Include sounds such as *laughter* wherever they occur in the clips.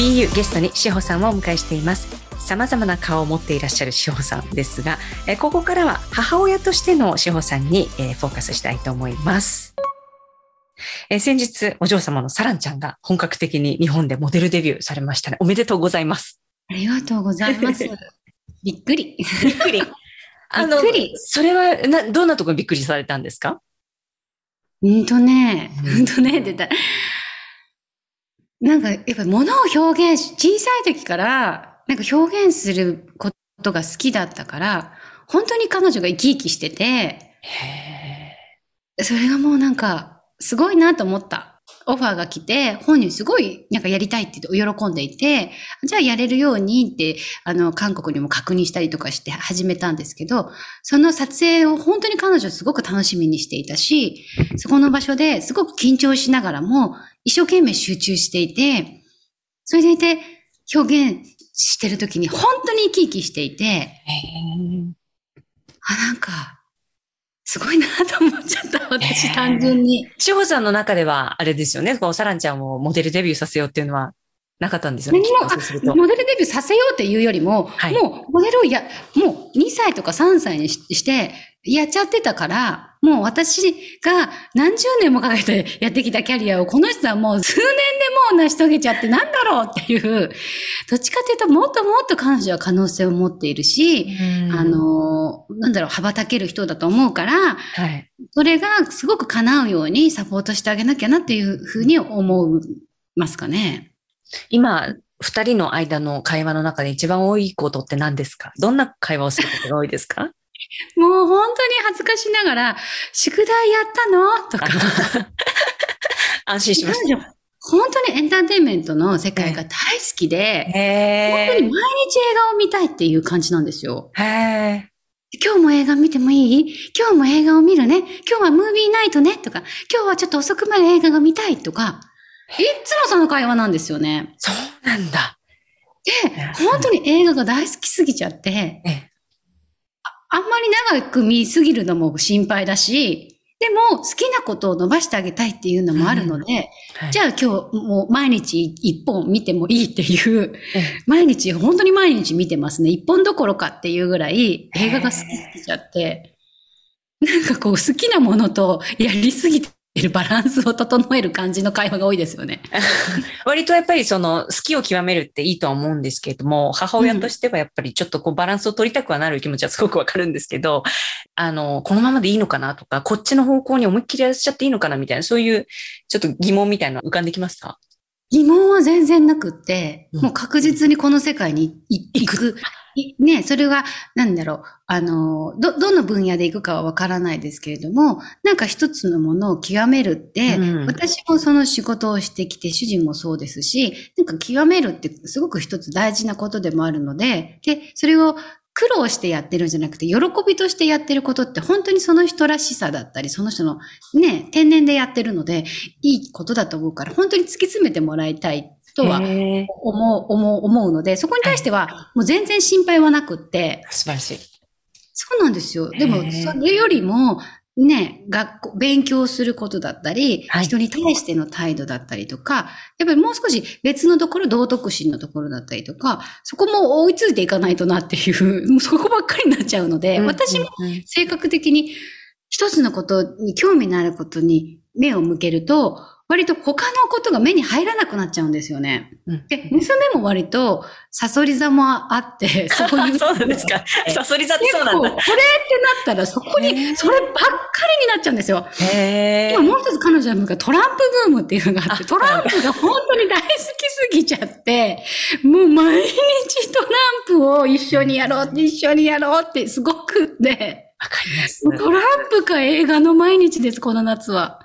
BU ゲストに志保さんをお迎えしています様々な顔を持っていらっしゃる志保さんですが、えここからは母親としての志保さんに、えフォーカスしたいと思いますえ先日、お嬢様のサランちゃんが本格的に日本でモデルデビューされましたね。おめでとうございます。ありがとうございます。*laughs* びっくり。びっくり。*laughs* あのそれは、な、どんなところにびっくりされたんですか？うんとね、うんうんとね、って言ったらなんか、やっぱ物を表現し、小さい時から、なんか表現することが好きだったから、本当に彼女が生き生きしてて、へそれがもうなんか、すごいなと思った。オファーが来て、本人すごいなんかやりたいって言って喜んでいて、じゃあやれるようにって、あの、韓国にも確認したりとかして始めたんですけど、その撮影を本当に彼女すごく楽しみにしていたし、そこの場所ですごく緊張しながらも、一生懸命集中していて、それでいて表現してる時に本当に生き生きしていて、あ、なんか、すごいなと思っちゃった、私単純に。志保さんの中では、あれですよね、こう、サランちゃんをモデルデビューさせようっていうのはなかったんですよね。モデルデビューさせようっていうよりも、はいもうモデルをや、もう2歳とか3歳にしして、やっちゃってたから、もう私が何十年もかけてやってきたキャリアをこの人はもう数年でもう成し遂げちゃってなんだろうっていう、どっちかっていうともっともっと彼女は可能性を持っているし、うんあ、の、なんだろう、羽ばたける人だと思うから、はい。それがすごく叶うようにサポートしてあげなきゃなっていうふうに思いますかね。今、二人の間の会話の中で一番多いことって何ですか？どんな会話をすることが多いですか？もう本当に恥ずかしながら、宿題やったの？とか。*laughs* 安心しまし彼女本当にエンターテインメントの世界が大好きで、本当に毎日映画を見たいっていう感じなんですよ。今日も映画見てもいい？今日も映画を見るね？今日はムービーナイトね？とか、今日はちょっと遅くまで映画が見たい？とか、いっつもその会話なんですよね。そうなんだ。で、本当に映画が大好きすぎちゃって、ええあんまり長く見すぎるのも心配だし、でも好きなことを伸ばしてあげたいっていうのもあるので、はい。じゃあ今日もう毎日一本見てもいいっていう、ええ。毎日、本当に毎日見てますね。一本どころかっていうぐらい映画が好きすぎちゃって、なんかこう好きなものとやりすぎてるバランスを整える感じの会話が多いですよね。*laughs* 割とやっぱりその好きを極めるっていいとは思うんですけれども、母親としてはやっぱりちょっとこうバランスを取りたくはなる気持ちはすごくわかるんですけど、あの、このままでいいのかなとか、こっちの方向に思いっきりやらせちゃっていいのかなみたいな、そういうちょっと疑問みたいなの浮かんできました疑問は全然なくって、うんもう確実にこの世界にい行く。いね、それは、なんだろう、あの、ど、どの分野で行くかはわからないですけれども、なんか一つのものを極めるって、うん。私もその仕事をしてきて、主人もそうですし、なんか極めるってすごく一つ大事なことでもあるので、で、それを苦労してやってるんじゃなくて、喜びとしてやってることって本当にその人らしさだったり、その人のね、天然でやってるので、いいことだと思うから、本当に突き詰めてもらいたいとは思う、思う、思うので、そこに対しては、もう全然心配はなくって、素晴らしい。そうなんですよ。でもそれよりも、ね、学校、勉強することだったり、はい。人に対しての態度だったりとか、やっぱりもう少し別のところ、道徳心のところだったりとか、そこも追いついていかないとなっていう、も *laughs* うそこばっかりになっちゃうので、私もうんうん。性格的に一つのことに興味のあることに目を向けると、割と他のことが目に入らなくなっちゃうんですよね。うんで、娘も割と、サソリ座もあって、*laughs* そういう。そうなんですか。サソリ座ってそうなんだこ。れってなったら、そこに、そればっかりになっちゃうんですよ。へ今もう一つ彼女はトランプブームっていうのがあって、あトランプが本当に大好きすぎちゃって、もう毎日トランプを一緒にやろうって、一緒にやろうってすごくって、わかります。トランプか映画の毎日です、この夏は。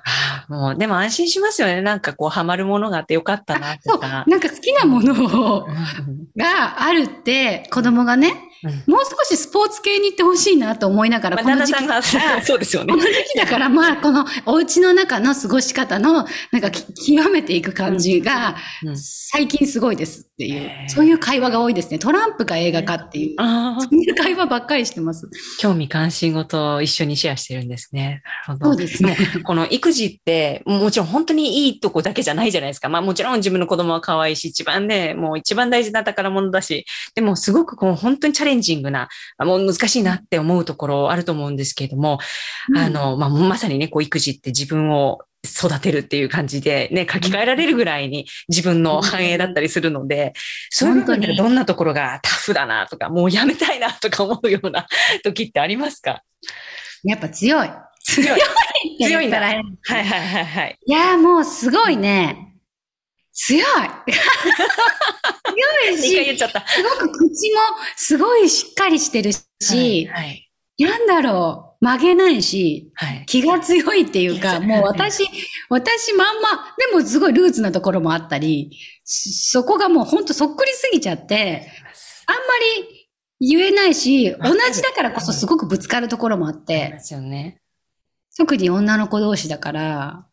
もう、でも安心しますよね。なんかこう、ハマるものがあってよかったな、そう、とか。なんか好きなものを、うんがあるって、子供がね、うんもう少しスポーツ系に行ってほしいなと思いながら、まあ、この時期旦那さんが、*laughs* そうですよねこ。の時期だから、まあ、このお家の中の過ごし方の、なんかき極めていく感じが、うん最近すごいですっていうそういう会話が多いですね。トランプか映画かっていう、ああそういう会話ばっかりしてます。興味関心事を一緒にシェアしてるんですね。なるほど。そうですね。*laughs* この育児って、もちろん本当にいいとこだけじゃないじゃないですか。まあもちろん自分の子供は可愛いし、一番ね、もう一番大事な宝物だし、でもすごくこう本当にチャレンジングな、あもう難しいなって思うところあると思うんですけれども、あの、まあまさにね、こう育児って自分を育てるっていう感じでね、書き換えられるぐらいに自分の繁栄だったりするので、そういう部分でどんなところがタフだなとか、もうやめたいなとか思うような *laughs* 時ってありますか？やっぱ強い。強い *laughs* 強いんだはいはいはいはい。いやーもうすごいね。強い強いし、*laughs* 二回言っちゃった。すごく口もすごいしっかりしてるし、はい。なんだろう、曲げないし、はい。気が強いっていうか、もう私、私まんま、でもすごいルーツなところもあったり、そそこがもうほんとそっくりすぎちゃって、あんまり言えないし、同じだからこそすごくぶつかるところもあっでて、すよね。特に女の子同士だから、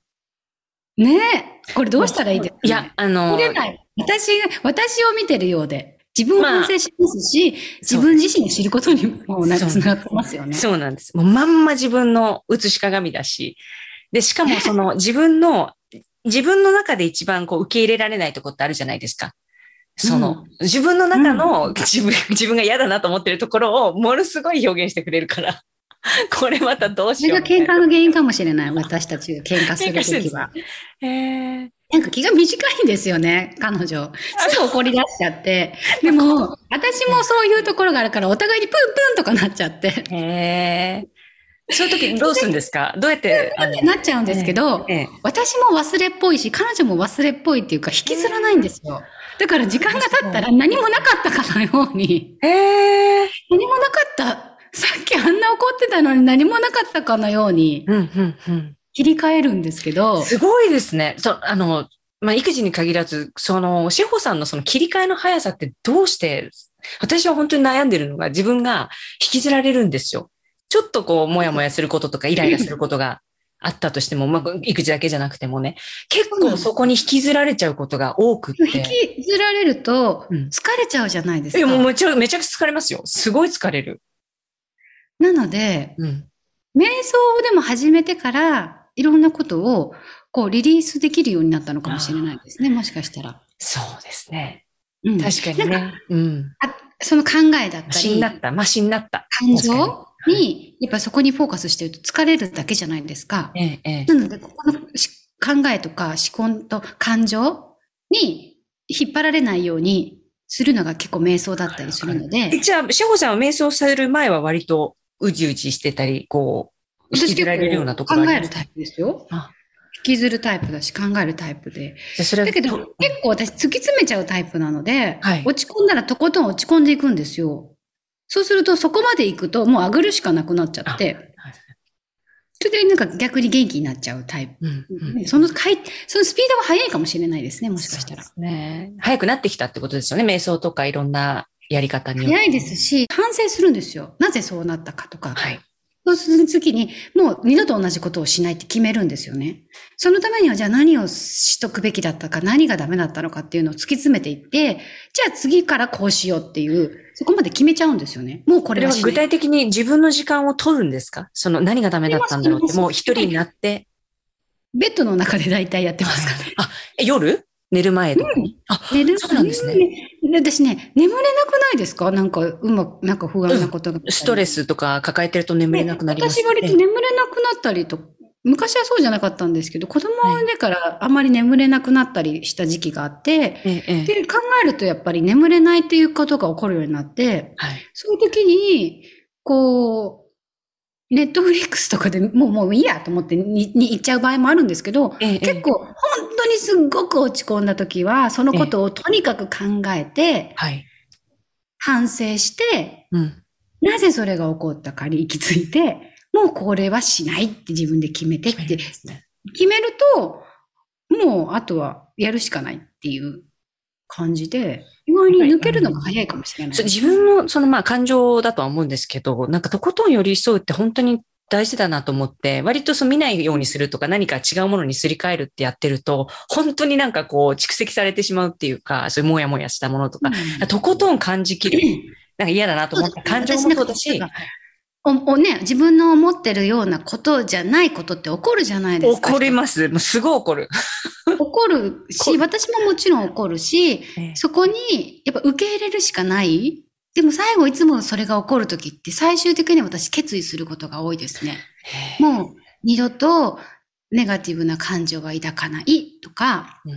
ねえ、これどうしたらいいですか、ね、いや、あの、取れない。私が、私を見てるようで、自分を反省しますし、自分自身を知ることにもつながってますよね。そう。なんです。もうまんま自分の映し鏡だし、で、しかもその自分の、自分の中で一番こう受け入れられないとこってあるじゃないですか。その、自分の中の自分、自分が嫌だなと思ってるところをものすごい表現してくれるから、*laughs* これまたどうそれがしようみたいな。喧嘩の原因かもしれない。私たちが喧嘩するときは。へーなんか気が短いんですよね、彼女。すぐ怒り出しちゃって。*laughs* でも、私もそういうところがあるから、お互いにプンプンとかなっちゃって。へーそういう時どうするんですか？どうやって、あのなっちゃうんですけど、ええ私も忘れっぽいし、彼女も忘れっぽいっていうか、引きずらないんですよ。だから時間が経ったら何もなかったかのように、へー何もなかった。さっきあんな怒ってたのに何もなかったかのようにうん、うん、うん。切り替えるんですけど、すごいですね。そう、あの、まあ、育児に限らず、その、志保さんのその切り替えの速さってどうして、私は本当に悩んでるのが自分が引きずられるんですよ。ちょっとこう、もやもやすることとかイライラすることがあったとしても、まあ、育児だけじゃなくてもね、結構そこに引きずられちゃうことが多くって。引きずられるとうん疲れちゃうじゃないですいや、もうか。めちゃめちゃくちゃ疲れますよ。すごい疲れる。なので、うん。瞑想をでも始めてから、いろんなことをこうリリースできるようになったのかもしれないですね、もしかしたら。そうですね。うん確かにね。うん。あその考えだったマシにり、なった。マシになった。感情に、やっぱそこにフォーカスしてると疲れるだけじゃないですか。ええ、ええ。なので、ここのし考えとか思考と感情に引っ張られないようにするのが結構瞑想だったりするのえで、じゃあ、志保さんは瞑想される前は割とうじうじしてたり、こう、引きずられるようなところ考えるタイプですよあ。引きずるタイプだし考えるタイプで。だけど、と結構私突き詰めちゃうタイプなので、はい落ち込んだらとことん落ち込んでいくんですよ。そうするとそこまで行くともうあぐるしかなくなっちゃって、はいそれでなんか逆に元気になっちゃうタイプ。うんうんそのかい、そのスピードが速いかもしれないですね、もしかしたら。ね早くなってきたってことですよね。瞑想とかいろんなやり方に。早いですし、反省するんですよ。なぜそうなったかとか。はい。そうするときに、もう二度と同じことをしないって決めるんですよね。そのためには、じゃあ何をしとくべきだったか、何がダメだったのかっていうのを突き詰めていって、じゃあ次からこうしようっていう、そこまで決めちゃうんですよね。もうここれはしない具体的に自分の時間を取るんですか？その何がダメだったんだろうって、もう一人になって、ベッドの中で大体やってますかね。え夜？寝る前とかに、あ、寝るそうなんですね。ね。私ね、眠れなくないですか？なんか、うまく、なんか不安なことが。ストレスとか抱えてると眠れなくなります私割と眠れなくなったりと、昔はそうじゃなかったんですけど、子供を産んでからあまり眠れなくなったりした時期があって、ええええで、考えるとやっぱり眠れないっていうことが起こるようになって、はい。そういう時に、こう、ネットフリックスとかでもう、もういいやと思ってにに行っちゃう場合もあるんですけど、ええ結構本当にすっごく落ち込んだ時は、そのことをとにかく考えて、はい。反省して、うん。なぜそれが起こったかに行き着いて、もうこれはしないって自分で決めてって。決めると、もうあとはやるしかないっていう感じで、意外に抜けるのが早いかもしれない。自分のそのまあ感情だとは思うんですけど、なんかとことん寄り添うって本当に大事だなと思って、割とそう見ないようにするとか何か違うものにすり替えるってやってると、本当になんかこう蓄積されてしまうっていうか、そういうもやもやしたものとか、うんとことん感じきる。*clears throat* なんか嫌だなと思った感情もそうだし、おおね、自分の思ってるようなことじゃないことって起こるじゃないですか。怒ります。もうすごい怒る。怒るし、私ももちろん怒るし、そこにやっぱ受け入れるしかない。でも最後いつもそれが起こるときって最終的に私決意することが多いですね。もう二度とネガティブな感情は抱かないとか、うん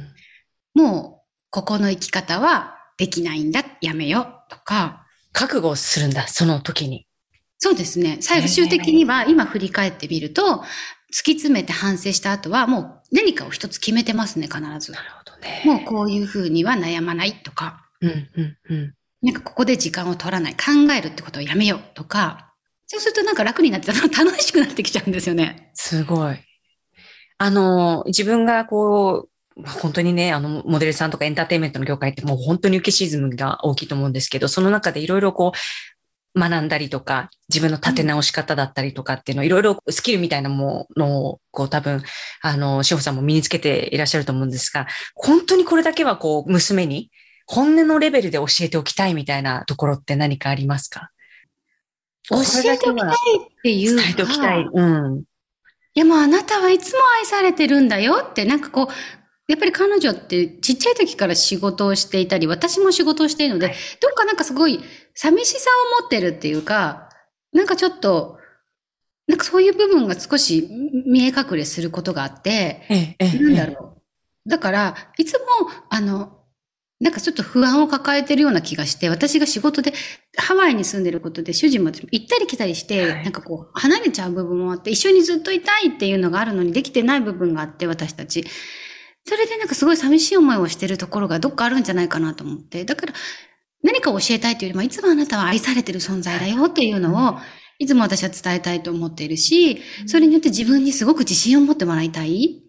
もうここの生き方はできないんだ、やめよとか、覚悟するんだ、その時に。そうですね。最終的には今振り返ってみると、突き詰めて反省した後はもう何かを一つ決めてますね、必ず。なるほどね。もうこういうふうには悩まないとか、うん、うん、うん。なんかここで時間を取らない、考えるってことをやめようとか、そうするとなんか楽になって楽しくなってきちゃうんですよね。すごい。あの、自分がこう、本当にね、あの、モデルさんとかエンターテインメントの業界ってもう本当に受けシズムが大きいと思うんですけど、その中でいろいろこう、学んだりとか、自分の立て直し方だったりとかっていうの、いろいろスキルみたいなものを、こう多分、あの、志保さんも身につけていらっしゃると思うんですが、本当にこれだけはこう、娘に本音のレベルで教えておきたいみたいなところって何かありますか？教えておきたいっていうか。伝えておきたい。うん。いやもうあなたはいつも愛されてるんだよって、なんかこう、やっぱり彼女ってちっちゃい時から仕事をしていたり、私も仕事をしているので、はいどっかなんかすごい寂しさを持ってるっていうか、なんかちょっと、なんかそういう部分が少し見え隠れすることがあって。なんだろう。だから、いつも、あの、なんかちょっと不安を抱えてるような気がして、私が仕事でハワイに住んでることで主人も行ったり来たりして、はいなんかこう離れちゃう部分もあって、一緒にずっといたいっていうのがあるのにできてない部分があって、私たち。それでなんかすごい寂しい思いをしてるところがどっかあるんじゃないかなと思って。だから、何かを教えたいというよりも、いつもあなたは愛されてる存在だよっていうのを、いつも私は伝えたいと思っているし、それによって自分にすごく自信を持ってもらいたい。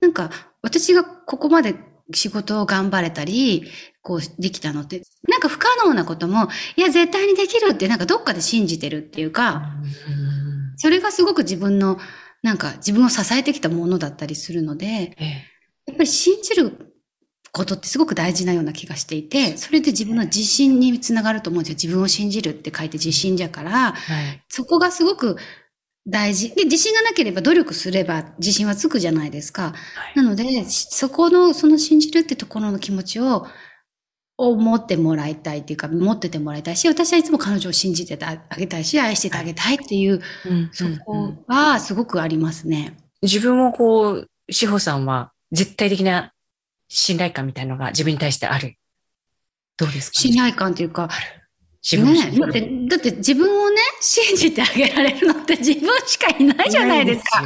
なんか、私がここまで仕事を頑張れたり、こうできたのって、なんか不可能なことも、いや、絶対にできるってなんかどっかで信じてるっていうか、うん。それがすごく自分の、なんか自分を支えてきたものだったりするので、ええぱり信じることってすごく大事なような気がしていて、それで自分の自信につながると思うんですよ。自分を信じるって書いて自信じゃから、はい。そこがすごく大事。で、自信がなければ努力すれば自信はつくじゃないですか。なので、しそこの、その信じるってところの気持ちを、を持ってもらいたいっていうか、持っててもらいたいし、私はいつも彼女を信じててあげたいし、愛しててあげたいっていう、うんそこはすごくありますね。自分をこう、志保さんは絶対的な信頼感みたいのが自分に対してある。どうですか？信頼感っていうか、自分をねだって、だって自分をね、信じてあげられるのって *laughs* 自分しかいないじゃないですか。す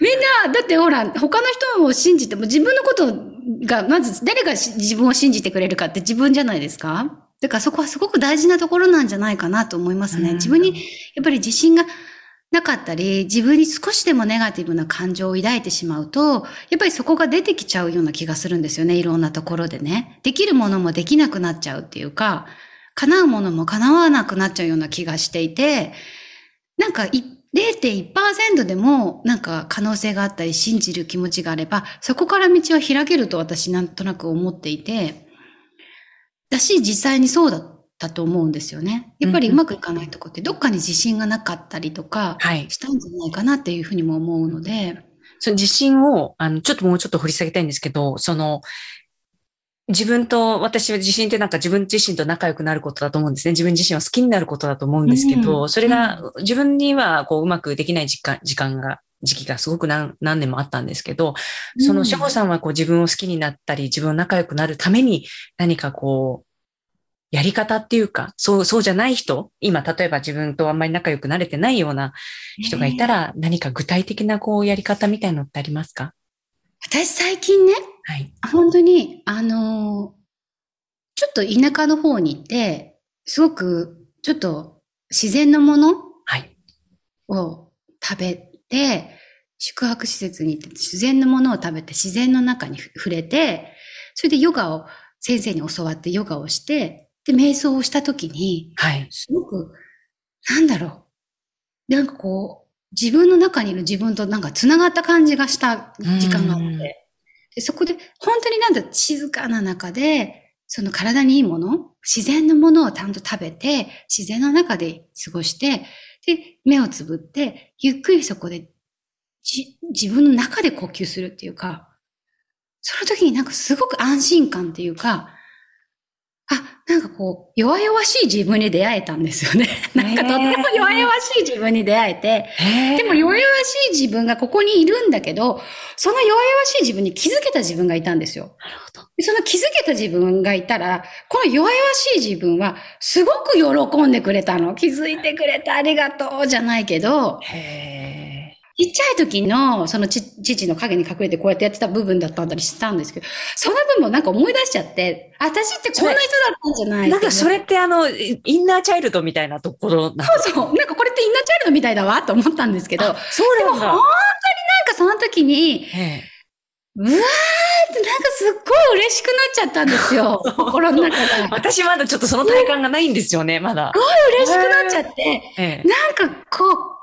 みんな、だってほら、他の人を信じても自分のことが、まず誰がし自分を信じてくれるかって自分じゃないですかだからそこはすごく大事なところなんじゃないかなと思いますね。うん自分にやっぱり自信がなかったり、自分に少しでもネガティブな感情を抱いてしまうと、やっぱりそこが出てきちゃうような気がするんですよね。いろんなところでね。できるものもできなくなっちゃうっていうか、叶うものも叶わなくなっちゃうような気がしていて、なんか0.1%でもなんか可能性があったり信じる気持ちがあれば、そこから道は開けると私なんとなく思っていて、だし実際にそうだたと思うんですよね。やっぱりうまくいかないとこってどっかに自信がなかったりとかはい。したんじゃないかなっていうふうにも思うので、その自信を、あの、ちょっともうちょっと掘り下げたいんですけど、その、自分と、私は自信ってなんか自分自身と仲良くなることだと思うんですね。自分自身を好きになることだと思うんですけど、うんそれが自分にはこううまくできない時間、時間が、時期がすごく何何年もあったんですけど、その志保さんはこう自分を好きになったり、自分を仲良くなるために何かこう、やり方っていうか、そう、そうじゃない人、今、例えば自分とあんまり仲良くなれてないような人がいたら、何か具体的なこう、やり方みたいのってありますか？私最近ね、はい。本当に、あのーちょっと田舎の方に行って、すごく、ちょっと自然のものはい。を食べて、宿泊施設に行って自然のものを食べて自然の中に触れて、それでヨガを先生に教わってヨガをして、で、瞑想をした時に、はい。すごく、なんだろう。なんかこう、自分の中にいる自分となんか繋がった感じがした時間があっうんて。でそこで、本当になんだ、静かな中で、その体にいいもの、自然のものをちゃんと食べて、自然の中で過ごして、で、目をつぶって、ゆっくりそこで、じ、自分の中で呼吸するっていうか、その時になんかすごく安心感っていうか、あ、なんかこう、弱々しい自分に出会えたんですよね。なんかとっても弱々しい自分に出会えて、でも弱々しい自分がここにいるんだけど、その弱々しい自分に気づけた自分がいたんですよ。なるほど。でその気づけた自分がいたら、この弱々しい自分はすごく喜んでくれたの。気づいてくれてありがとうじゃないけど、へちっちゃい時の、そのち父の影に隠れてこうやってやってた部分だったりしたんですけど、その部分をなんか思い出しちゃって、私ってこんな人だったんじゃないーなんかそれっってあの、イインナーチャイルドみたいなところなんそうそう、なんかこれってインナーチャイルドみたいだわと思ったんですけど、そうなんだ。本当になんかその時に、えうわーってなんかすっごい嬉しくなっちゃったんですよ。*laughs* 心の中えが。私まだちょっとその体感がないんですよね、まだ。嬉しくなっちゃって、ええなんかこう、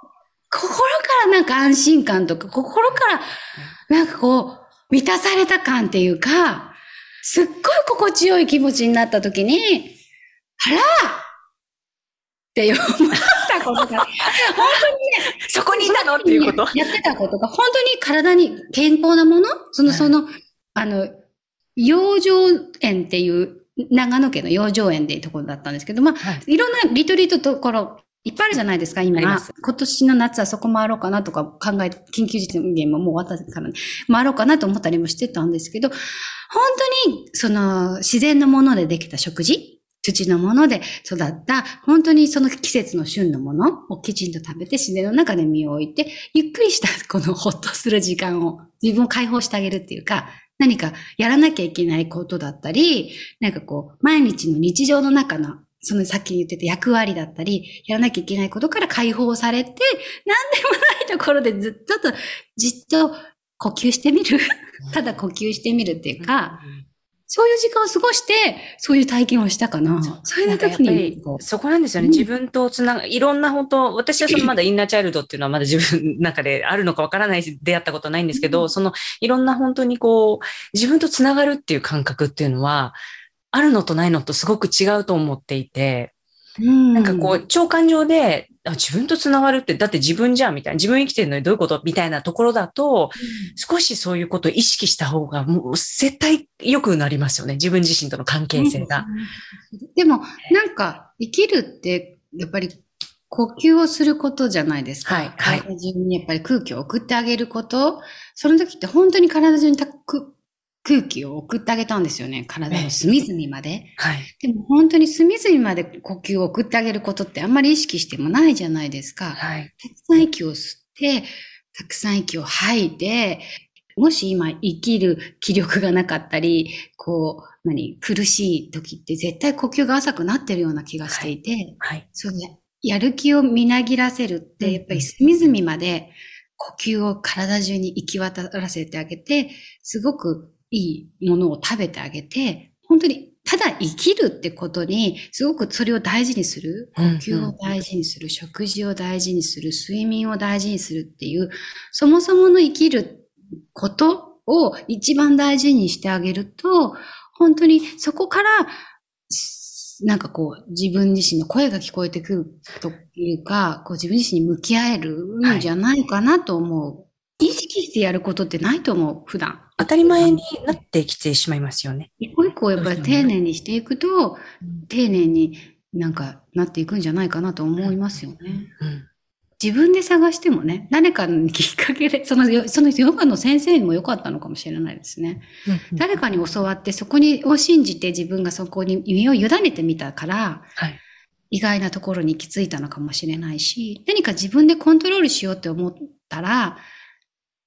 心からなんか安心感とか、心からなんかこう、満たされた感っていうか、すっごい心地よい気持ちになった時に、あら！って思ったことが、*laughs* そこにいたのっていうこと？やってたことが、本当に体に健康なもの？その、はい。その、あの、養生園っていう、長野県の養生園っていうところだったんですけど、まあ、はい。いろんなリトリートところ、いっぱいあるじゃないですか、今。今年の夏はそこ回ろうかなとか考え、緊急実現ももう終わったから、ね、回ろうかなと思ったりもしてたんですけど、本当に、その、自然のものでできた食事土のもので育った、本当にその季節の旬のものをきちんと食べて自然の中で身を置いて、ゆっくりしたこのほっとする時間を自分を解放してあげるっていうか、何かやらなきゃいけないことだったり、なんかこう、毎日の日常の中の、そのさっき言ってた役割だったり、やらなきゃいけないことから解放されて、なんでもないところでずっと、とじっと呼吸してみる。ただ呼吸してみるっていうか、そういう時間を過ごして、そういう体験をしたかな。そう。いう時に、そこなんですよね。うん。自分とつなが、いろんな本当、私はそのまだ *clears throat* インナーチャイルドっていうのはまだ自分の中であるのかわからないし、出会ったことないんですけど、うん。そのいろんな本当にこう、自分とつながるっていう感覚っていうのは、あるのとないのとすごく違うと思っていて、ななんかこう、長官上で、あ自分とつながるって、だって自分じゃんみたいな、自分生きてるのにどういうことみたいなところだと、少しそういうことを意識した方が、もう絶対良くなりますよね。自分自身との関係性が。でも、なんか、生きるって、やっぱり、呼吸をすることじゃないですか。はいはい体中にやっぱり空気を送ってあげること。その時って本当に体中にたく空気を送ってあげたんですよね。体の隅々まで。はい。でも本当に隅々まで呼吸を送ってあげることってあんまり意識してもないじゃないですか。はい。たくさん息を吸って、たくさん息を吐いて、もし今生きる気力がなかったり、こう、何、苦しい時って絶対呼吸が浅くなってるような気がしていて、はい。そうね、やる気をみなぎらせるっうんて、やっぱり隅々まで呼吸を体中に行き渡らせてあげて、すごくいいものを食べてあげて、本当にただ生きるってことに、すごくそれを大事にする。呼吸を大事にする。食事を大事にする。睡眠を大事にするっていう、そもそもの生きることを一番大事にしてあげると、本当にそこから、なんかこう、自分自身の声が聞こえてくるというか、こう自分自身に向き合えるんじゃないかなと思う。意識してやることってないと思う、普段。当たり前になってきてしまいますよね。一個一個やっぱり丁寧にしていくと、丁寧になんかなっていくんじゃないかなと思いますよね。うん。自分で探してもね、誰かにきっかけで、*laughs* その、そのヨガの先生にも良かったのかもしれないですね。誰かに教わって、そこに、を信じて自分がそこに身を委ねてみたから、はい。意外なところに行き着いたのかもしれないし、何か自分でコントロールしようって思ったら、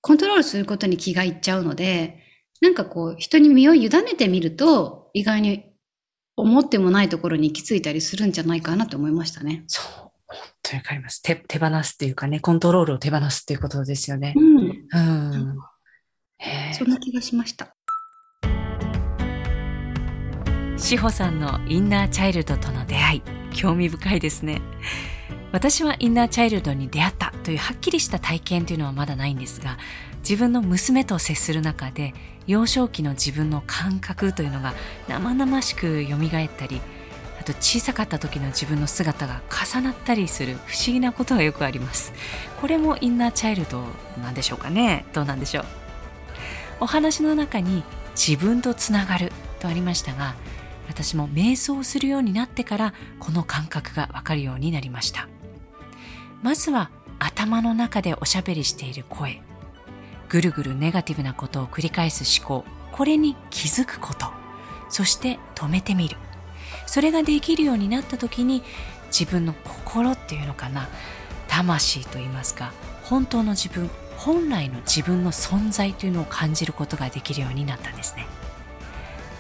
コントロールすることに気がいっちゃうので、なんかこう、人に身を委ねてみると、意外に思ってもないところに行き着いたりするんじゃないかなと思いましたね。そう。本当にわかります。手、手放すっていうかね、コントロールを手放すっていうことですよねう。ん。うん。そんな気がしました。志保さんのインナーチャイルドとの出会い興味深いですね私はインナーチャイルドに出会ったというはっきりした体験というのはまだないんですが自分の娘と接する中で幼少期の自分の感覚というのが生々しく蘇ったりあと小さかった時の自分の姿が重なったりする不思議なことがよくあります。これもインナーチャイルドなんでしょうかね？どうなんでしょう？お話の中に自分とつながるとありましたが私も瞑想するようになってからこの感覚がわかるようになりました。まずは頭の中でおしゃべりしている声。ぐるぐるネガティブなことを繰り返す思考。これに気づくこと。そして止めてみる。それができるようになった時に自分の心っていうのかな。魂と言いますか。本当の自分本来の自分の存在というのを感じることができるようになったんですね。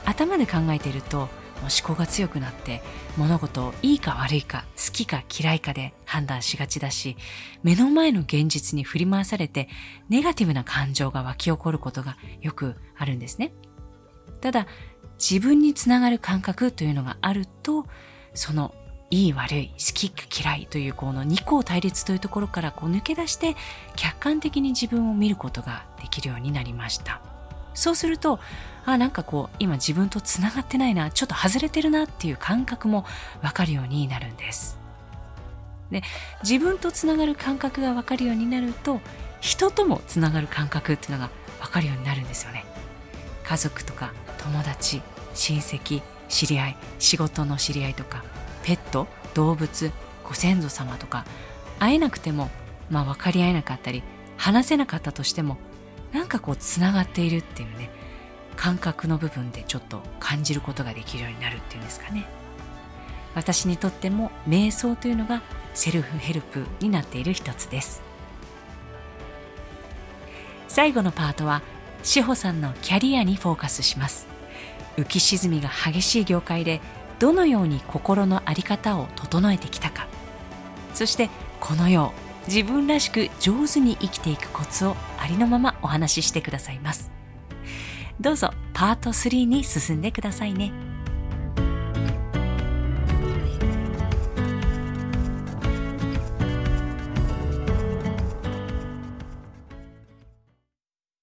頭で考えていると思考が強くなって物事をいいか悪いか好きか嫌いかで判断しがちだし目の前の現実に振り回されてネガティブな感情が湧き起こることがよくあるんですね。ただ自分につながる感覚というのがあるとそのいい悪い好きか嫌いというこの二項対立というところからこう抜け出して客観的に自分を見ることができるようになりました。そうするとあなんかこう今自分とつながってないなちょっと外れてるなっていう感覚もわかるようになるんです。で自分とつながる感覚がわかるようになると人ともつながる感覚っていうのがわかるようになるんですよね。家族とか友達親戚知り合い仕事の知り合いとかペット動物ご先祖様とか会えなくてもまあ分かり合えなかったり話せなかったとしてもなんかこうつながっているっていうね感覚の部分でちょっと感じることができるようになるっていうんですかね。私にとっても瞑想というのがセルフヘルプになっている一つです。最後のパートは志保さんのキャリアにフォーカスします。浮き沈みが激しい業界でどのように心の在り方を整えてきたか。そしてこの世を自分らしく上手に生きていくコツをありのままお話ししてくださいます。どうぞパート3に進んでくださいね。